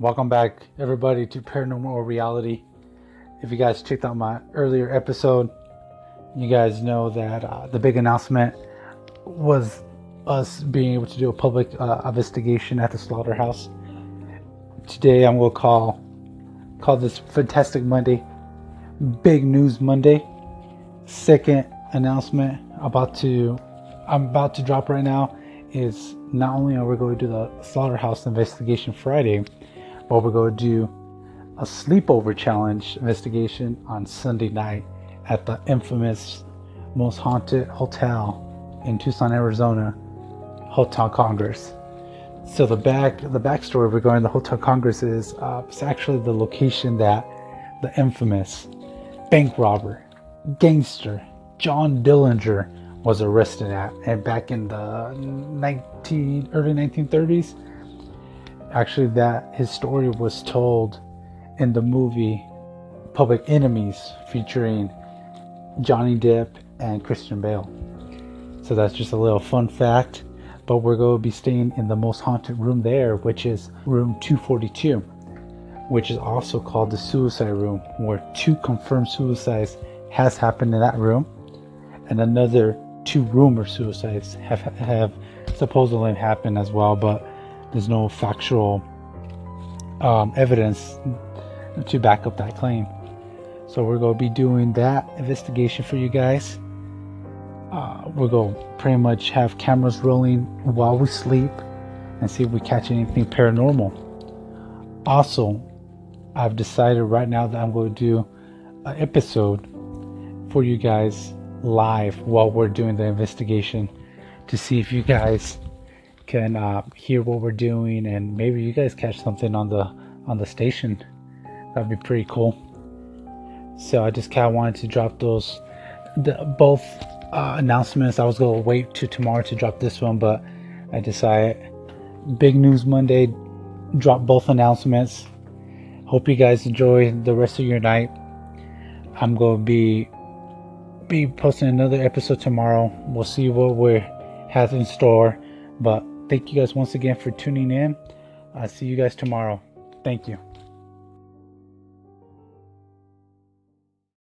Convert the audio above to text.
Welcome back, everybody, to Paranormal Reality. If you guys checked out my earlier episode, you guys know that uh, the big announcement was us being able to do a public uh, investigation at the slaughterhouse. Today, I'm going to call call this Fantastic Monday, Big News Monday. Second announcement about to I'm about to drop right now is not only are we going to do the slaughterhouse investigation Friday, but we're going to do a sleepover challenge investigation on Sunday night at the infamous most haunted hotel in Tucson, Arizona, Hotel Congress. So the back the backstory regarding the Hotel Congress is uh, it's actually the location that the infamous bank robber, gangster John Dillinger was arrested at, and back in the 19 early 1930s. Actually, that his story was told in the movie Public Enemies, featuring Johnny Depp and Christian Bale. So that's just a little fun fact. But we're going to be staying in the most haunted room there, which is room 242, which is also called the suicide room, where two confirmed suicides has happened in that room, and another two rumor suicides have have supposedly happened as well, but there's no factual um, evidence to back up that claim. So we're going to be doing that investigation for you guys. Uh, we're going to pretty much have cameras rolling while we sleep and see if we catch anything paranormal. Also, I've decided right now that I'm going to do an episode for you guys live while we're doing the investigation to see if you guys can uh, hear what we're doing and maybe you guys catch something on the on the station that'd be pretty cool so i just kind of wanted to drop those the, both uh, announcements i was gonna wait to tomorrow to drop this one but i decided big news monday drop both announcements hope you guys enjoy the rest of your night i'm gonna be be posting another episode tomorrow. We'll see what we have in store. But thank you guys once again for tuning in. I'll see you guys tomorrow. Thank you.